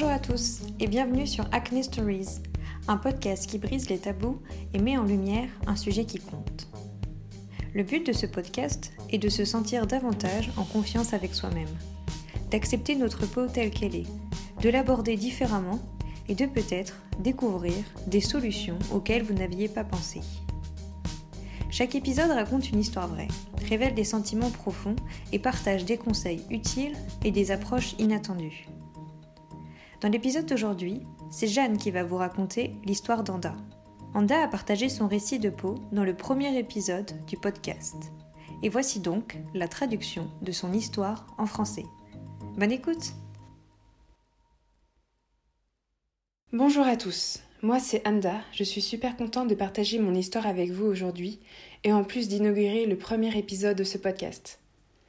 Bonjour à tous et bienvenue sur Acne Stories, un podcast qui brise les tabous et met en lumière un sujet qui compte. Le but de ce podcast est de se sentir davantage en confiance avec soi-même, d'accepter notre peau telle qu'elle est, de l'aborder différemment et de peut-être découvrir des solutions auxquelles vous n'aviez pas pensé. Chaque épisode raconte une histoire vraie, révèle des sentiments profonds et partage des conseils utiles et des approches inattendues. Dans l'épisode d'aujourd'hui, c'est Jeanne qui va vous raconter l'histoire d'Anda. Anda a partagé son récit de peau dans le premier épisode du podcast. Et voici donc la traduction de son histoire en français. Bonne écoute Bonjour à tous, moi c'est Anda, je suis super contente de partager mon histoire avec vous aujourd'hui et en plus d'inaugurer le premier épisode de ce podcast.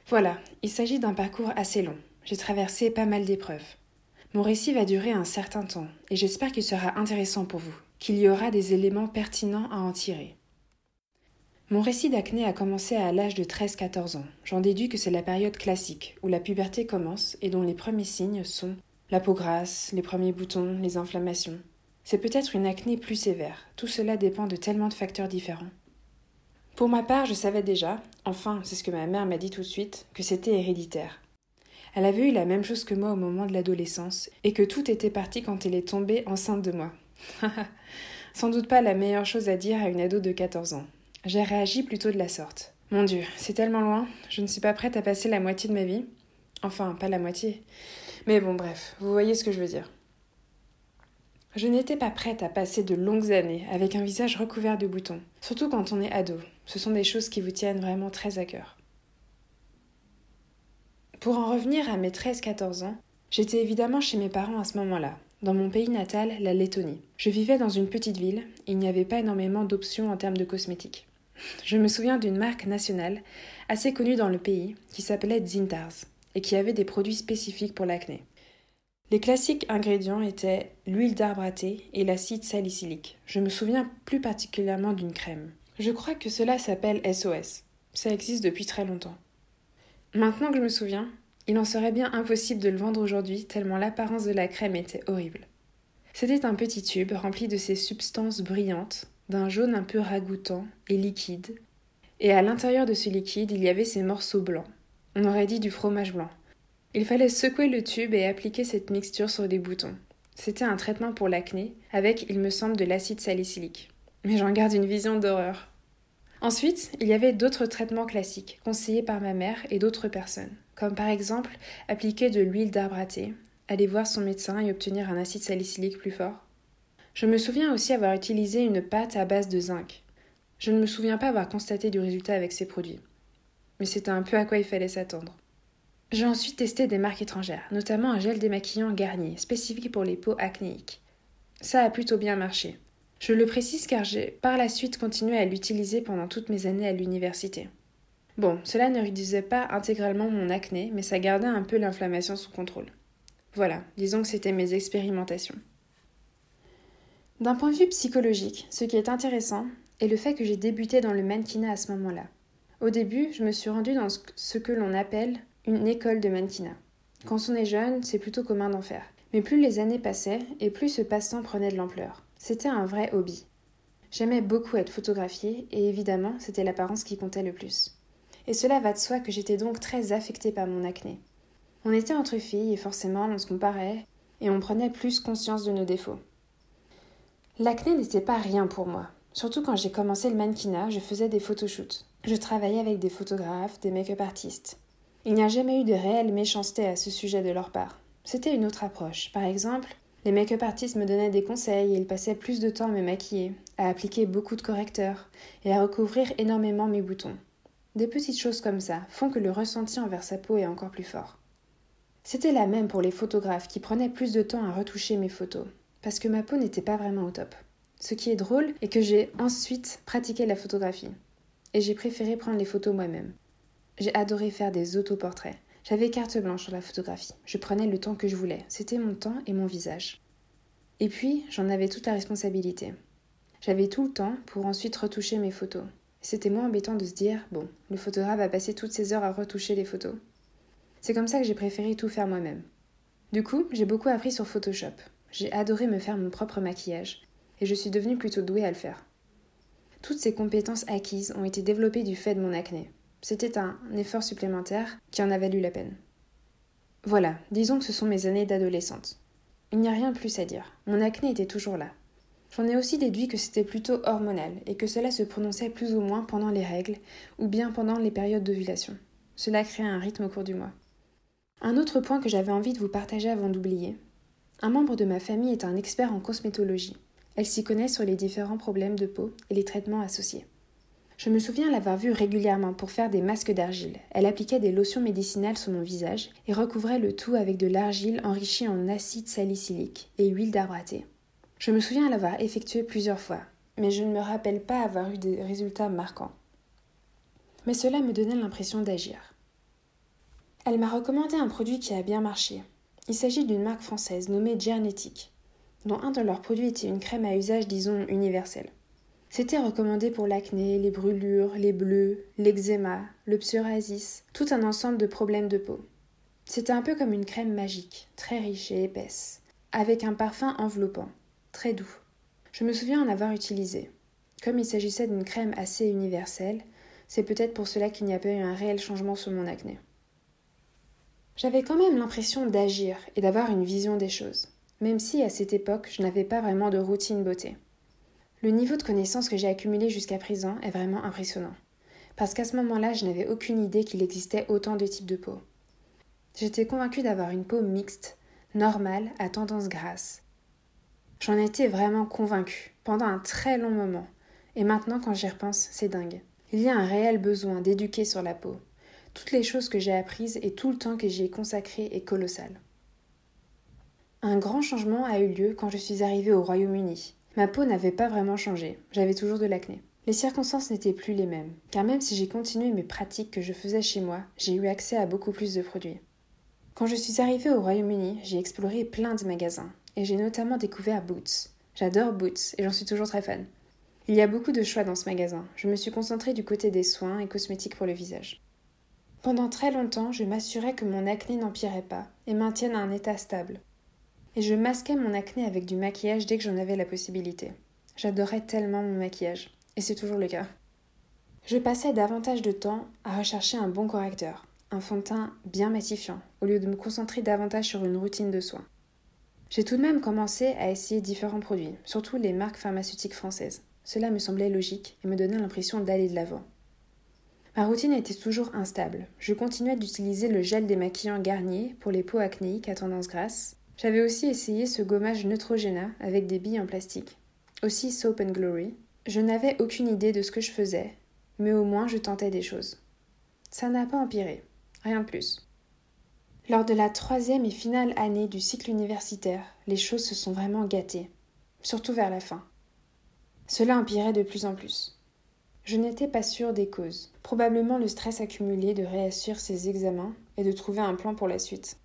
Voilà, il s'agit d'un parcours assez long, j'ai traversé pas mal d'épreuves. Mon récit va durer un certain temps et j'espère qu'il sera intéressant pour vous, qu'il y aura des éléments pertinents à en tirer. Mon récit d'acné a commencé à l'âge de 13-14 ans. J'en déduis que c'est la période classique où la puberté commence et dont les premiers signes sont la peau grasse, les premiers boutons, les inflammations. C'est peut-être une acné plus sévère. Tout cela dépend de tellement de facteurs différents. Pour ma part, je savais déjà, enfin, c'est ce que ma mère m'a dit tout de suite, que c'était héréditaire. Elle avait eu la même chose que moi au moment de l'adolescence, et que tout était parti quand elle est tombée enceinte de moi. Sans doute pas la meilleure chose à dire à une ado de 14 ans. J'ai réagi plutôt de la sorte. Mon Dieu, c'est tellement loin, je ne suis pas prête à passer la moitié de ma vie. Enfin, pas la moitié. Mais bon, bref, vous voyez ce que je veux dire. Je n'étais pas prête à passer de longues années avec un visage recouvert de boutons, surtout quand on est ado. Ce sont des choses qui vous tiennent vraiment très à cœur. Pour en revenir à mes 13-14 ans, j'étais évidemment chez mes parents à ce moment-là, dans mon pays natal, la Lettonie. Je vivais dans une petite ville, il n'y avait pas énormément d'options en termes de cosmétiques. Je me souviens d'une marque nationale, assez connue dans le pays, qui s'appelait Zintars, et qui avait des produits spécifiques pour l'acné. Les classiques ingrédients étaient l'huile d'arbre à thé et l'acide salicylique. Je me souviens plus particulièrement d'une crème. Je crois que cela s'appelle SOS. Ça existe depuis très longtemps. Maintenant que je me souviens, il en serait bien impossible de le vendre aujourd'hui tellement l'apparence de la crème était horrible. C'était un petit tube rempli de ces substances brillantes, d'un jaune un peu ragoûtant et liquide. Et à l'intérieur de ce liquide, il y avait ces morceaux blancs. On aurait dit du fromage blanc. Il fallait secouer le tube et appliquer cette mixture sur les boutons. C'était un traitement pour l'acné, avec, il me semble, de l'acide salicylique. Mais j'en garde une vision d'horreur. Ensuite, il y avait d'autres traitements classiques, conseillés par ma mère et d'autres personnes, comme par exemple appliquer de l'huile d'arbre à thé, aller voir son médecin et obtenir un acide salicylique plus fort. Je me souviens aussi avoir utilisé une pâte à base de zinc. Je ne me souviens pas avoir constaté du résultat avec ces produits. Mais c'était un peu à quoi il fallait s'attendre. J'ai ensuite testé des marques étrangères, notamment un gel démaquillant Garnier, spécifique pour les peaux acnéiques. Ça a plutôt bien marché. Je le précise car j'ai par la suite continué à l'utiliser pendant toutes mes années à l'université. Bon, cela ne réduisait pas intégralement mon acné, mais ça gardait un peu l'inflammation sous contrôle. Voilà, disons que c'était mes expérimentations. D'un point de vue psychologique, ce qui est intéressant est le fait que j'ai débuté dans le mannequinat à ce moment-là. Au début, je me suis rendue dans ce que l'on appelle une école de mannequinat. Quand on est jeune, c'est plutôt commun d'en faire. Mais plus les années passaient, et plus ce passe-temps prenait de l'ampleur. C'était un vrai hobby. J'aimais beaucoup être photographiée, et évidemment, c'était l'apparence qui comptait le plus. Et cela va de soi que j'étais donc très affectée par mon acné. On était entre filles, et forcément, on se comparait, et on prenait plus conscience de nos défauts. L'acné n'était pas rien pour moi. Surtout quand j'ai commencé le mannequinat, je faisais des photoshoots. Je travaillais avec des photographes, des make-up artistes. Il n'y a jamais eu de réelle méchanceté à ce sujet de leur part. C'était une autre approche. Par exemple, les make-up artistes me donnaient des conseils et ils passaient plus de temps à me maquiller, à appliquer beaucoup de correcteurs et à recouvrir énormément mes boutons. Des petites choses comme ça font que le ressenti envers sa peau est encore plus fort. C'était la même pour les photographes qui prenaient plus de temps à retoucher mes photos, parce que ma peau n'était pas vraiment au top. Ce qui est drôle est que j'ai ensuite pratiqué la photographie, et j'ai préféré prendre les photos moi-même. J'ai adoré faire des autoportraits. J'avais carte blanche sur la photographie. Je prenais le temps que je voulais. C'était mon temps et mon visage. Et puis, j'en avais toute la responsabilité. J'avais tout le temps pour ensuite retoucher mes photos. C'était moins embêtant de se dire, bon, le photographe va passer toutes ses heures à retoucher les photos. C'est comme ça que j'ai préféré tout faire moi-même. Du coup, j'ai beaucoup appris sur Photoshop. J'ai adoré me faire mon propre maquillage, et je suis devenue plutôt douée à le faire. Toutes ces compétences acquises ont été développées du fait de mon acné. C'était un effort supplémentaire qui en a valu la peine. Voilà, disons que ce sont mes années d'adolescente. Il n'y a rien de plus à dire. Mon acné était toujours là. J'en ai aussi déduit que c'était plutôt hormonal et que cela se prononçait plus ou moins pendant les règles ou bien pendant les périodes d'ovulation. Cela créait un rythme au cours du mois. Un autre point que j'avais envie de vous partager avant d'oublier. Un membre de ma famille est un expert en cosmétologie. Elle s'y connaît sur les différents problèmes de peau et les traitements associés. Je me souviens l'avoir vue régulièrement pour faire des masques d'argile. Elle appliquait des lotions médicinales sur mon visage et recouvrait le tout avec de l'argile enrichie en acide salicylique et huile d'arbre à thé. Je me souviens l'avoir effectué plusieurs fois, mais je ne me rappelle pas avoir eu des résultats marquants. Mais cela me donnait l'impression d'agir. Elle m'a recommandé un produit qui a bien marché. Il s'agit d'une marque française nommée Gernetic dont un de leurs produits était une crème à usage, disons, universel. C'était recommandé pour l'acné, les brûlures, les bleus, l'eczéma, le psoriasis, tout un ensemble de problèmes de peau. C'était un peu comme une crème magique, très riche et épaisse, avec un parfum enveloppant, très doux. Je me souviens en avoir utilisé. Comme il s'agissait d'une crème assez universelle, c'est peut-être pour cela qu'il n'y a pas eu un réel changement sur mon acné. J'avais quand même l'impression d'agir et d'avoir une vision des choses même si à cette époque je n'avais pas vraiment de routine beauté. Le niveau de connaissance que j'ai accumulé jusqu'à présent est vraiment impressionnant, parce qu'à ce moment-là je n'avais aucune idée qu'il existait autant de types de peau. J'étais convaincue d'avoir une peau mixte, normale, à tendance grasse. J'en étais vraiment convaincue, pendant un très long moment, et maintenant quand j'y repense, c'est dingue. Il y a un réel besoin d'éduquer sur la peau. Toutes les choses que j'ai apprises et tout le temps que j'y ai consacré est colossal. Un grand changement a eu lieu quand je suis arrivée au Royaume-Uni. Ma peau n'avait pas vraiment changé, j'avais toujours de l'acné. Les circonstances n'étaient plus les mêmes, car même si j'ai continué mes pratiques que je faisais chez moi, j'ai eu accès à beaucoup plus de produits. Quand je suis arrivée au Royaume-Uni, j'ai exploré plein de magasins, et j'ai notamment découvert Boots. J'adore Boots, et j'en suis toujours très fan. Il y a beaucoup de choix dans ce magasin. Je me suis concentrée du côté des soins et cosmétiques pour le visage. Pendant très longtemps, je m'assurais que mon acné n'empirait pas et maintienne un état stable et je masquais mon acné avec du maquillage dès que j'en avais la possibilité. J'adorais tellement mon maquillage, et c'est toujours le cas. Je passais davantage de temps à rechercher un bon correcteur, un fond de teint bien matifiant, au lieu de me concentrer davantage sur une routine de soins. J'ai tout de même commencé à essayer différents produits, surtout les marques pharmaceutiques françaises. Cela me semblait logique et me donnait l'impression d'aller de l'avant. Ma routine était toujours instable. Je continuais d'utiliser le gel démaquillant Garnier pour les peaux acnéiques à tendance grasse, j'avais aussi essayé ce gommage Neutrogena avec des billes en plastique. Aussi Soap and Glory. Je n'avais aucune idée de ce que je faisais, mais au moins je tentais des choses. Ça n'a pas empiré, rien de plus. Lors de la troisième et finale année du cycle universitaire, les choses se sont vraiment gâtées, surtout vers la fin. Cela empirait de plus en plus. Je n'étais pas sûre des causes, probablement le stress accumulé de réussir ses examens et de trouver un plan pour la suite.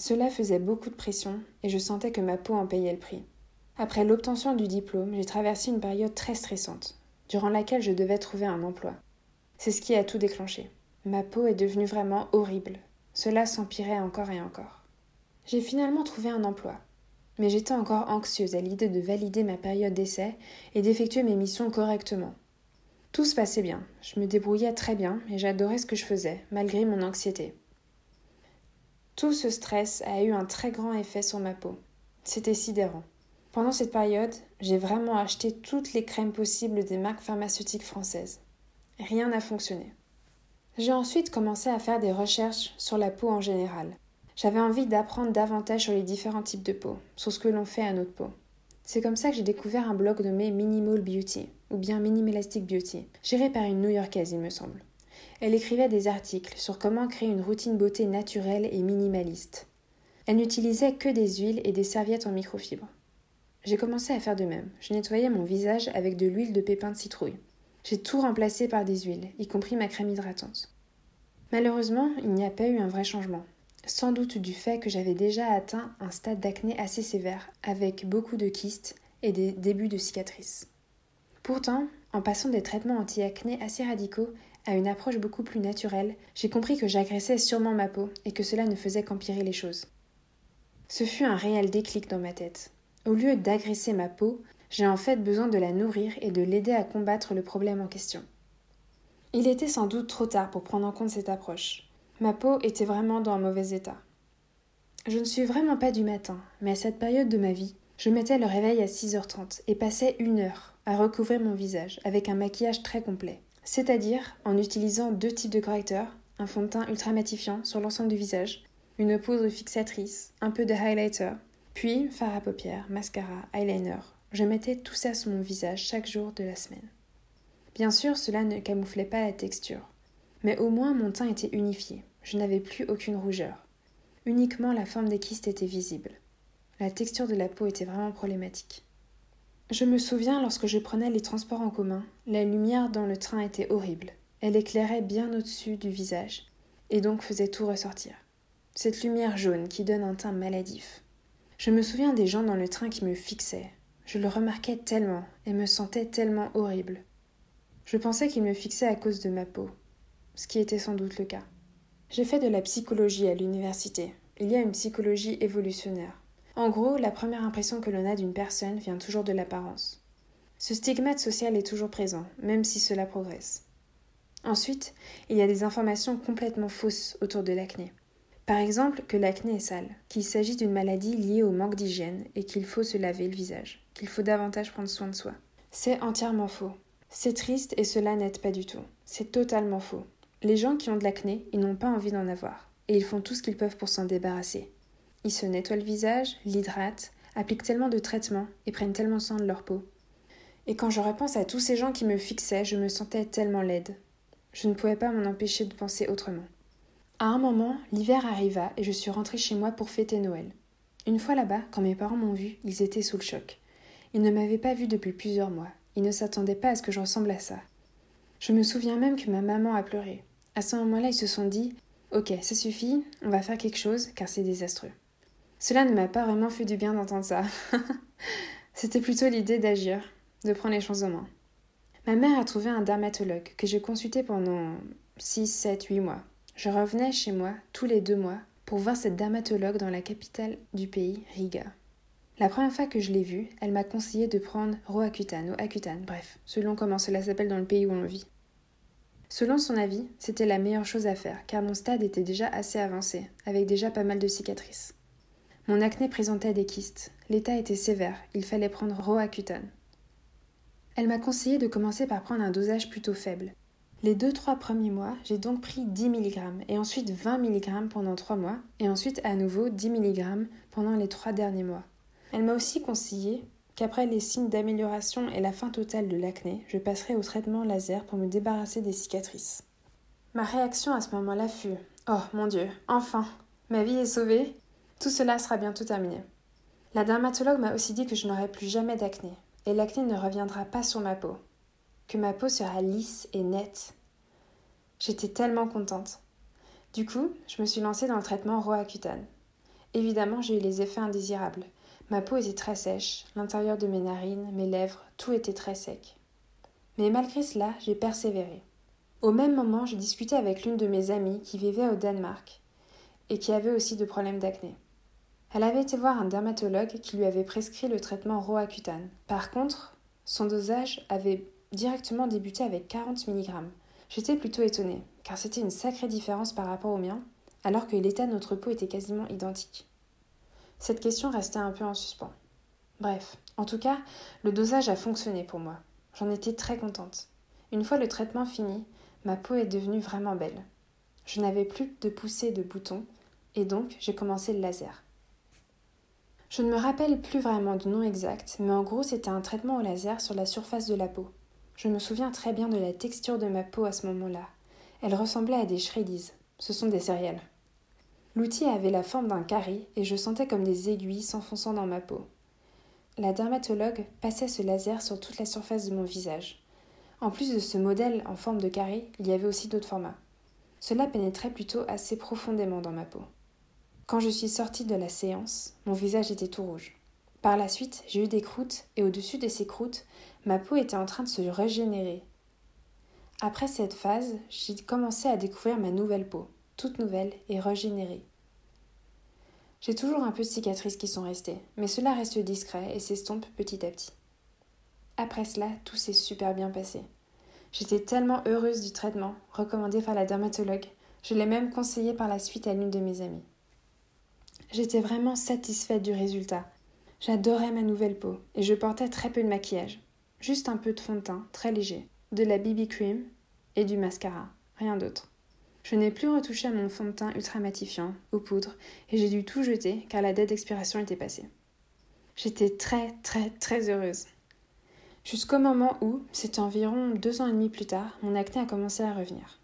Cela faisait beaucoup de pression et je sentais que ma peau en payait le prix. Après l'obtention du diplôme, j'ai traversé une période très stressante, durant laquelle je devais trouver un emploi. C'est ce qui a tout déclenché. Ma peau est devenue vraiment horrible. Cela s'empirait encore et encore. J'ai finalement trouvé un emploi. Mais j'étais encore anxieuse à l'idée de valider ma période d'essai et d'effectuer mes missions correctement. Tout se passait bien, je me débrouillais très bien et j'adorais ce que je faisais, malgré mon anxiété. Tout ce stress a eu un très grand effet sur ma peau. C'était sidérant. Pendant cette période, j'ai vraiment acheté toutes les crèmes possibles des marques pharmaceutiques françaises. Rien n'a fonctionné. J'ai ensuite commencé à faire des recherches sur la peau en général. J'avais envie d'apprendre davantage sur les différents types de peau, sur ce que l'on fait à notre peau. C'est comme ça que j'ai découvert un blog nommé Minimal Beauty, ou bien Minimalastic Beauty, géré par une New-Yorkaise, il me semble. Elle écrivait des articles sur comment créer une routine beauté naturelle et minimaliste. Elle n'utilisait que des huiles et des serviettes en microfibre. J'ai commencé à faire de même. Je nettoyais mon visage avec de l'huile de pépins de citrouille. J'ai tout remplacé par des huiles, y compris ma crème hydratante. Malheureusement, il n'y a pas eu un vrai changement. Sans doute du fait que j'avais déjà atteint un stade d'acné assez sévère, avec beaucoup de kystes et des débuts de cicatrices. Pourtant, en passant des traitements anti-acné assez radicaux, à une approche beaucoup plus naturelle, j'ai compris que j'agressais sûrement ma peau et que cela ne faisait qu'empirer les choses. Ce fut un réel déclic dans ma tête. Au lieu d'agresser ma peau, j'ai en fait besoin de la nourrir et de l'aider à combattre le problème en question. Il était sans doute trop tard pour prendre en compte cette approche. Ma peau était vraiment dans un mauvais état. Je ne suis vraiment pas du matin, mais à cette période de ma vie, je mettais le réveil à 6h30 et passais une heure à recouvrir mon visage avec un maquillage très complet. C'est-à-dire en utilisant deux types de correcteurs, un fond de teint ultra matifiant sur l'ensemble du visage, une poudre fixatrice, un peu de highlighter, puis fard à paupières, mascara, eyeliner. Je mettais tout ça sur mon visage chaque jour de la semaine. Bien sûr, cela ne camouflait pas la texture, mais au moins mon teint était unifié. Je n'avais plus aucune rougeur. Uniquement la forme des kystes était visible. La texture de la peau était vraiment problématique. Je me souviens lorsque je prenais les transports en commun, la lumière dans le train était horrible. Elle éclairait bien au-dessus du visage, et donc faisait tout ressortir. Cette lumière jaune qui donne un teint maladif. Je me souviens des gens dans le train qui me fixaient. Je le remarquais tellement et me sentais tellement horrible. Je pensais qu'ils me fixaient à cause de ma peau, ce qui était sans doute le cas. J'ai fait de la psychologie à l'université. Il y a une psychologie évolutionnaire. En gros, la première impression que l'on a d'une personne vient toujours de l'apparence. Ce stigmate social est toujours présent, même si cela progresse. Ensuite, il y a des informations complètement fausses autour de l'acné. Par exemple, que l'acné est sale, qu'il s'agit d'une maladie liée au manque d'hygiène et qu'il faut se laver le visage, qu'il faut davantage prendre soin de soi. C'est entièrement faux. C'est triste et cela n'aide pas du tout. C'est totalement faux. Les gens qui ont de l'acné, ils n'ont pas envie d'en avoir, et ils font tout ce qu'ils peuvent pour s'en débarrasser. Ils se nettoient le visage, l'hydratent, appliquent tellement de traitements et prennent tellement soin de leur peau. Et quand je repense à tous ces gens qui me fixaient, je me sentais tellement laide. Je ne pouvais pas m'en empêcher de penser autrement. À un moment, l'hiver arriva et je suis rentrée chez moi pour fêter Noël. Une fois là-bas, quand mes parents m'ont vue, ils étaient sous le choc. Ils ne m'avaient pas vue depuis plusieurs mois il ne s'attendait pas à ce que je ressemble à ça. Je me souviens même que ma maman a pleuré. À ce moment-là, ils se sont dit Ok, ça suffit, on va faire quelque chose, car c'est désastreux. Cela ne m'a pas vraiment fait du bien d'entendre ça. C'était plutôt l'idée d'agir, de prendre les choses en main. Ma mère a trouvé un dermatologue que j'ai consulté pendant 6, 7, 8 mois. Je revenais chez moi tous les deux mois pour voir cette dermatologue dans la capitale du pays, Riga. La première fois que je l'ai vue, elle m'a conseillé de prendre Roaccutane ou Accutane, bref, selon comment cela s'appelle dans le pays où on vit. Selon son avis, c'était la meilleure chose à faire, car mon stade était déjà assez avancé, avec déjà pas mal de cicatrices. Mon acné présentait des kystes, l'état était sévère, il fallait prendre Roaccutane. Elle m'a conseillé de commencer par prendre un dosage plutôt faible. Les deux trois premiers mois, j'ai donc pris 10 mg et ensuite 20 mg pendant trois mois et ensuite à nouveau 10 mg pendant les trois derniers mois. Elle m'a aussi conseillé qu'après les signes d'amélioration et la fin totale de l'acné, je passerai au traitement laser pour me débarrasser des cicatrices. Ma réaction à ce moment-là fut Oh mon Dieu, enfin Ma vie est sauvée Tout cela sera bientôt terminé. La dermatologue m'a aussi dit que je n'aurai plus jamais d'acné, et l'acné ne reviendra pas sur ma peau, que ma peau sera lisse et nette. J'étais tellement contente. Du coup, je me suis lancée dans le traitement Roaccutane. Évidemment, j'ai eu les effets indésirables, Ma peau était très sèche, l'intérieur de mes narines, mes lèvres, tout était très sec. Mais malgré cela, j'ai persévéré. Au même moment, j'ai discuté avec l'une de mes amies qui vivait au Danemark et qui avait aussi de problèmes d'acné. Elle avait été voir un dermatologue qui lui avait prescrit le traitement Roaccutane. Par contre, son dosage avait directement débuté avec 40 mg. J'étais plutôt étonnée, car c'était une sacrée différence par rapport au mien, alors que l'état de notre peau était quasiment identique. Cette question restait un peu en suspens. Bref, en tout cas, le dosage a fonctionné pour moi. J'en étais très contente. Une fois le traitement fini, ma peau est devenue vraiment belle. Je n'avais plus de poussée de boutons, et donc j'ai commencé le laser. Je ne me rappelle plus vraiment du nom exact, mais en gros c'était un traitement au laser sur la surface de la peau. Je me souviens très bien de la texture de ma peau à ce moment-là. Elle ressemblait à des shreddies. Ce sont des céréales. L'outil avait la forme d'un carré et je sentais comme des aiguilles s'enfonçant dans ma peau. La dermatologue passait ce laser sur toute la surface de mon visage. En plus de ce modèle en forme de carré, il y avait aussi d'autres formats. Cela pénétrait plutôt assez profondément dans ma peau. Quand je suis sortie de la séance, mon visage était tout rouge. Par la suite, j'ai eu des croûtes et au-dessus de ces croûtes, ma peau était en train de se régénérer. Après cette phase, j'ai commencé à découvrir ma nouvelle peau toute nouvelle et régénérée. J'ai toujours un peu de cicatrices qui sont restées, mais cela reste discret et s'estompe petit à petit. Après cela, tout s'est super bien passé. J'étais tellement heureuse du traitement, recommandé par la dermatologue, je l'ai même conseillé par la suite à l'une de mes amies. J'étais vraiment satisfaite du résultat. J'adorais ma nouvelle peau et je portais très peu de maquillage. Juste un peu de fond de teint, très léger, de la BB cream et du mascara, rien d'autre. Je n'ai plus retouché à mon fond de teint ultra matifiant, aux poudres, et j'ai dû tout jeter car la date d'expiration était passée. J'étais très très très heureuse. Jusqu'au moment où, c'était environ deux ans et demi plus tard, mon acné a commencé à revenir.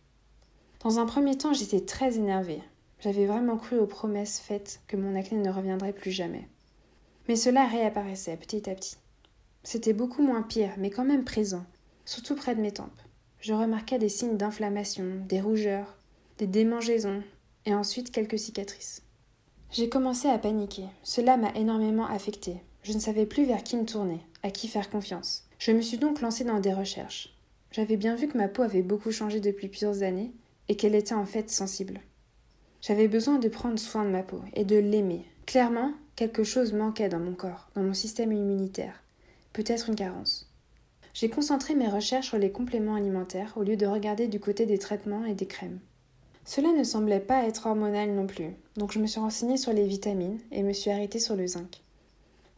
Dans un premier temps, j'étais très énervée. J'avais vraiment cru aux promesses faites que mon acné ne reviendrait plus jamais. Mais cela réapparaissait petit à petit. C'était beaucoup moins pire, mais quand même présent, surtout près de mes tempes. Je remarquais des signes d'inflammation, des rougeurs, des démangeaisons, et ensuite quelques cicatrices. J'ai commencé à paniquer. Cela m'a énormément affectée. Je ne savais plus vers qui me tourner, à qui faire confiance. Je me suis donc lancée dans des recherches. J'avais bien vu que ma peau avait beaucoup changé depuis plusieurs années et qu'elle était en fait sensible. J'avais besoin de prendre soin de ma peau et de l'aimer. Clairement, quelque chose manquait dans mon corps, dans mon système immunitaire. Peut-être une carence. J'ai concentré mes recherches sur les compléments alimentaires au lieu de regarder du côté des traitements et des crèmes. Cela ne semblait pas être hormonal non plus, donc je me suis renseignée sur les vitamines et me suis arrêtée sur le zinc.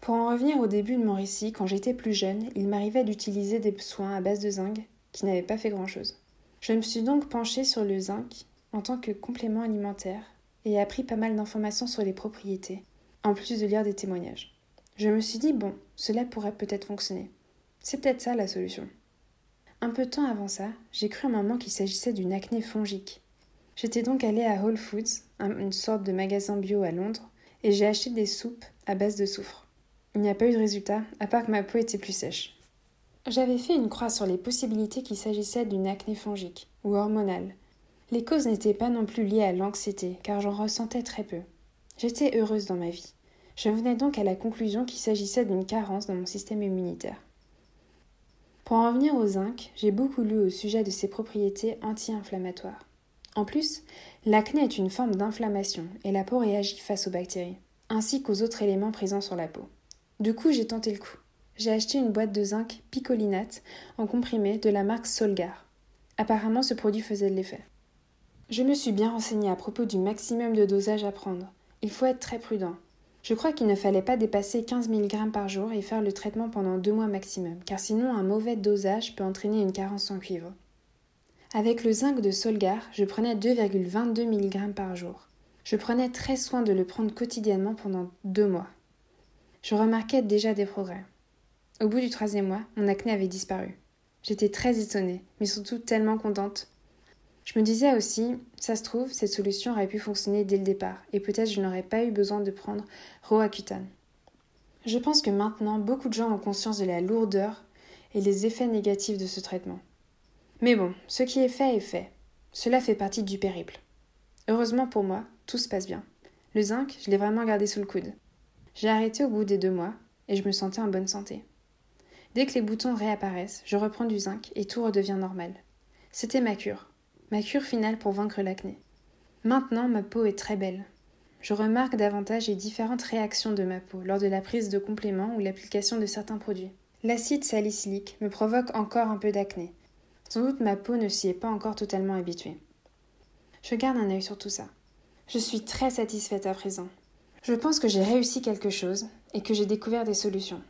Pour en revenir au début de mon récit, quand j'étais plus jeune, il m'arrivait d'utiliser des soins à base de zinc qui n'avaient pas fait grand-chose. Je me suis donc penchée sur le zinc en tant que complément alimentaire et appris pas mal d'informations sur les propriétés, en plus de lire des témoignages. Je me suis dit, bon, cela pourrait peut-être fonctionner. C'est peut-être ça la solution. Un peu de temps avant ça, j'ai cru un moment qu'il s'agissait d'une acné fongique. J'étais donc allée à Whole Foods, une sorte de magasin bio à Londres, et j'ai acheté des soupes à base de soufre. Il n'y a pas eu de résultat, à part que ma peau était plus sèche. J'avais fait une croix sur les possibilités qu'il s'agissait d'une acné fongique ou hormonale. Les causes n'étaient pas non plus liées à l'anxiété, car j'en ressentais très peu. J'étais heureuse dans ma vie. Je venais donc à la conclusion qu'il s'agissait d'une carence dans mon système immunitaire. Pour en revenir au zinc, j'ai beaucoup lu au sujet de ses propriétés anti-inflammatoires. En plus, l'acné est une forme d'inflammation et la peau réagit face aux bactéries, ainsi qu'aux autres éléments présents sur la peau. Du coup, j'ai tenté le coup j'ai acheté une boîte de zinc picolinate en comprimé de la marque Solgar. Apparemment, ce produit faisait de l'effet. Je me suis bien renseignée à propos du maximum de dosage à prendre. Il faut être très prudent. Je crois qu'il ne fallait pas dépasser 15 mg par jour et faire le traitement pendant deux mois maximum, car sinon un mauvais dosage peut entraîner une carence en cuivre. Avec le zinc de Solgar, je prenais 2,22 mg par jour. Je prenais très soin de le prendre quotidiennement pendant deux mois. Je remarquais déjà des progrès. Au bout du troisième mois, mon acné avait disparu. J'étais très étonnée, mais surtout tellement contente. Je me disais aussi, ça se trouve, cette solution aurait pu fonctionner dès le départ, et peut-être je n'aurais pas eu besoin de prendre Roaccutane. Je pense que maintenant, beaucoup de gens ont conscience de la lourdeur et les effets négatifs de ce traitement. Mais bon, ce qui est fait est fait. Cela fait partie du périple. Heureusement pour moi, tout se passe bien. Le zinc, je l'ai vraiment gardé sous le coude. J'ai arrêté au bout des deux mois, et je me sentais en bonne santé. Dès que les boutons réapparaissent, je reprends du zinc et tout redevient normal. C'était ma cure, ma cure finale pour vaincre l'acné. Maintenant, ma peau est très belle. Je remarque davantage les différentes réactions de ma peau lors de la prise de compléments ou l'application de certains produits. L'acide salicylique me provoque encore un peu d'acné. Sans doute ma peau ne s'y est pas encore totalement habituée. Je garde un œil sur tout ça. Je suis très satisfaite à présent. Je pense que j'ai réussi quelque chose et que j'ai découvert des solutions.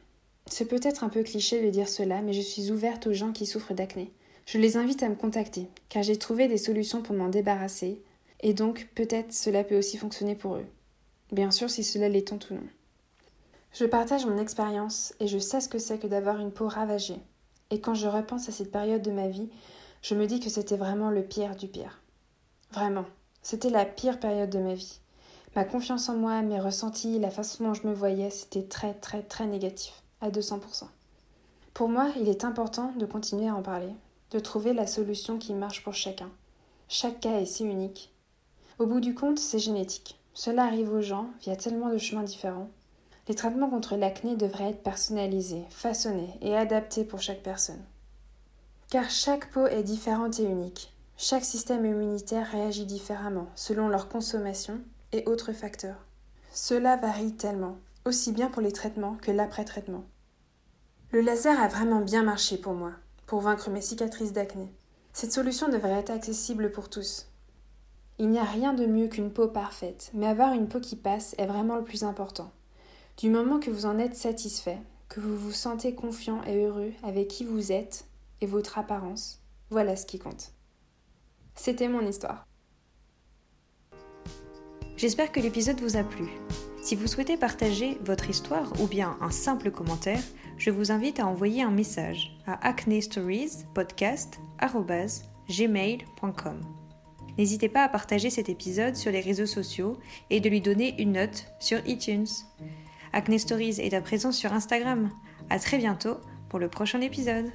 C'est peut-être un peu cliché de dire cela, mais je suis ouverte aux gens qui souffrent d'acné. Je les invite à me contacter, car j'ai trouvé des solutions pour m'en débarrasser, et donc peut-être cela peut aussi fonctionner pour eux. Bien sûr si cela l'étend ou non. Je partage mon expérience et je sais ce que c'est que d'avoir une peau ravagée. Et quand je repense à cette période de ma vie, je me dis que c'était vraiment le pire du pire. Vraiment, c'était la pire période de ma vie. Ma confiance en moi, mes ressentis, la façon dont je me voyais, c'était très très très négatif à 200%. Pour moi, il est important de continuer à en parler, de trouver la solution qui marche pour chacun. Chaque cas est si unique. Au bout du compte, c'est génétique. Cela arrive aux gens via tellement de chemins différents. Les traitements contre l'acné devraient être personnalisés, façonnés et adaptés pour chaque personne. Car chaque peau est différente et unique. Chaque système immunitaire réagit différemment selon leur consommation et autres facteurs. Cela varie tellement, aussi bien pour les traitements que l'après-traitement. Le laser a vraiment bien marché pour moi, pour vaincre mes cicatrices d'acné. Cette solution devrait être accessible pour tous. Il n'y a rien de mieux qu'une peau parfaite, mais avoir une peau qui passe est vraiment le plus important. Du moment que vous en êtes satisfait, que vous vous sentez confiant et heureux avec qui vous êtes et votre apparence, voilà ce qui compte. C'était mon histoire. J'espère que l'épisode vous a plu. Si vous souhaitez partager votre histoire ou bien un simple commentaire, je vous invite à envoyer un message à acnestoriespodcast.gmail.com. N'hésitez pas à partager cet épisode sur les réseaux sociaux et de lui donner une note sur iTunes. Acne Stories est à présent sur Instagram. À très bientôt pour le prochain épisode.